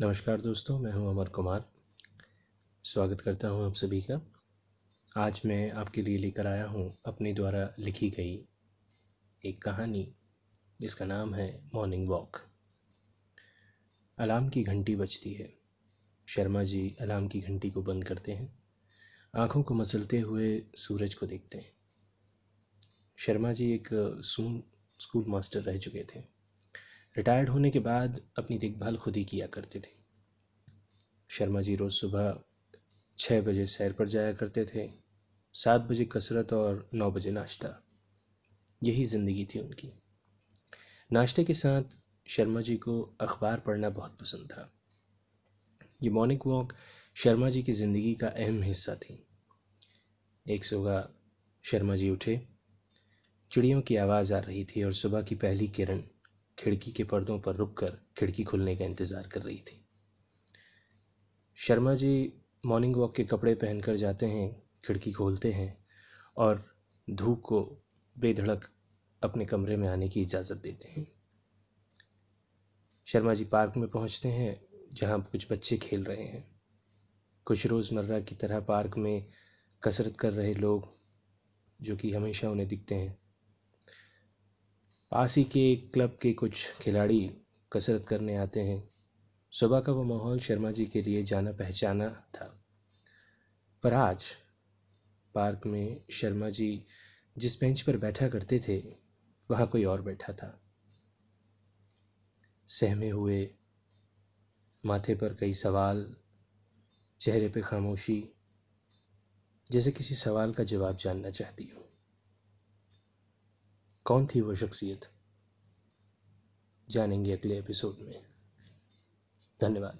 नमस्कार दोस्तों, मैं हूँ अमर कुमार। स्वागत करता हूँ आप सभी का। आज मैं आपके लिए लेकर आया हूँ अपने द्वारा लिखी गई एक कहानी, जिसका नाम है मॉर्निंग वॉक। अलार्म की घंटी बजती है। शर्मा जी अलार्म की घंटी को बंद करते हैं। आँखों को मसलते हुए सूरज को देखते हैं। शर्मा जी एक स्कूल मास्टर रह चुके थे। रिटायर्ड होने के बाद अपनी देखभाल खुद ही किया करते थे। शर्मा जी रोज़ सुबह छः बजे सैर पर जाया करते थे, सात बजे कसरत और नौ बजे नाश्ता। यही ज़िंदगी थी उनकी। नाश्ते के साथ शर्मा जी को अखबार पढ़ना बहुत पसंद था। ये मॉर्निंग वॉक शर्मा जी की ज़िंदगी का अहम हिस्सा थी। एक सुबह शर्मा जी उठे, चिड़ियों की आवाज़ आ रही थी और सुबह की पहली किरण खिड़की के पर्दों पर रुककर खिड़की खुलने का इंतज़ार कर रही थी। शर्मा जी मॉर्निंग वॉक के कपड़े पहनकर जाते हैं, खिड़की खोलते हैं और धूप को बेधड़क अपने कमरे में आने की इजाज़त देते हैं। शर्मा जी पार्क में पहुँचते हैं, जहाँ कुछ बच्चे खेल रहे हैं। कुछ रोज़मर्रा की तरह पार्क में कसरत कर रहे लोग, जो कि हमेशा उन्हें दिखते हैं। पास ही के क्लब के कुछ खिलाड़ी कसरत करने आते हैं। सुबह का वो माहौल शर्मा जी के लिए जाना पहचाना था। पर आज पार्क में शर्मा जी जिस बेंच पर बैठा करते थे, वहाँ कोई और बैठा था। सहमे हुए, माथे पर कई सवाल, चेहरे पे खामोशी, जैसे किसी सवाल का जवाब जानना चाहती हूँ। कौन थी वो शख्सियत? जानेंगे अगले एपिसोड में। धन्यवाद।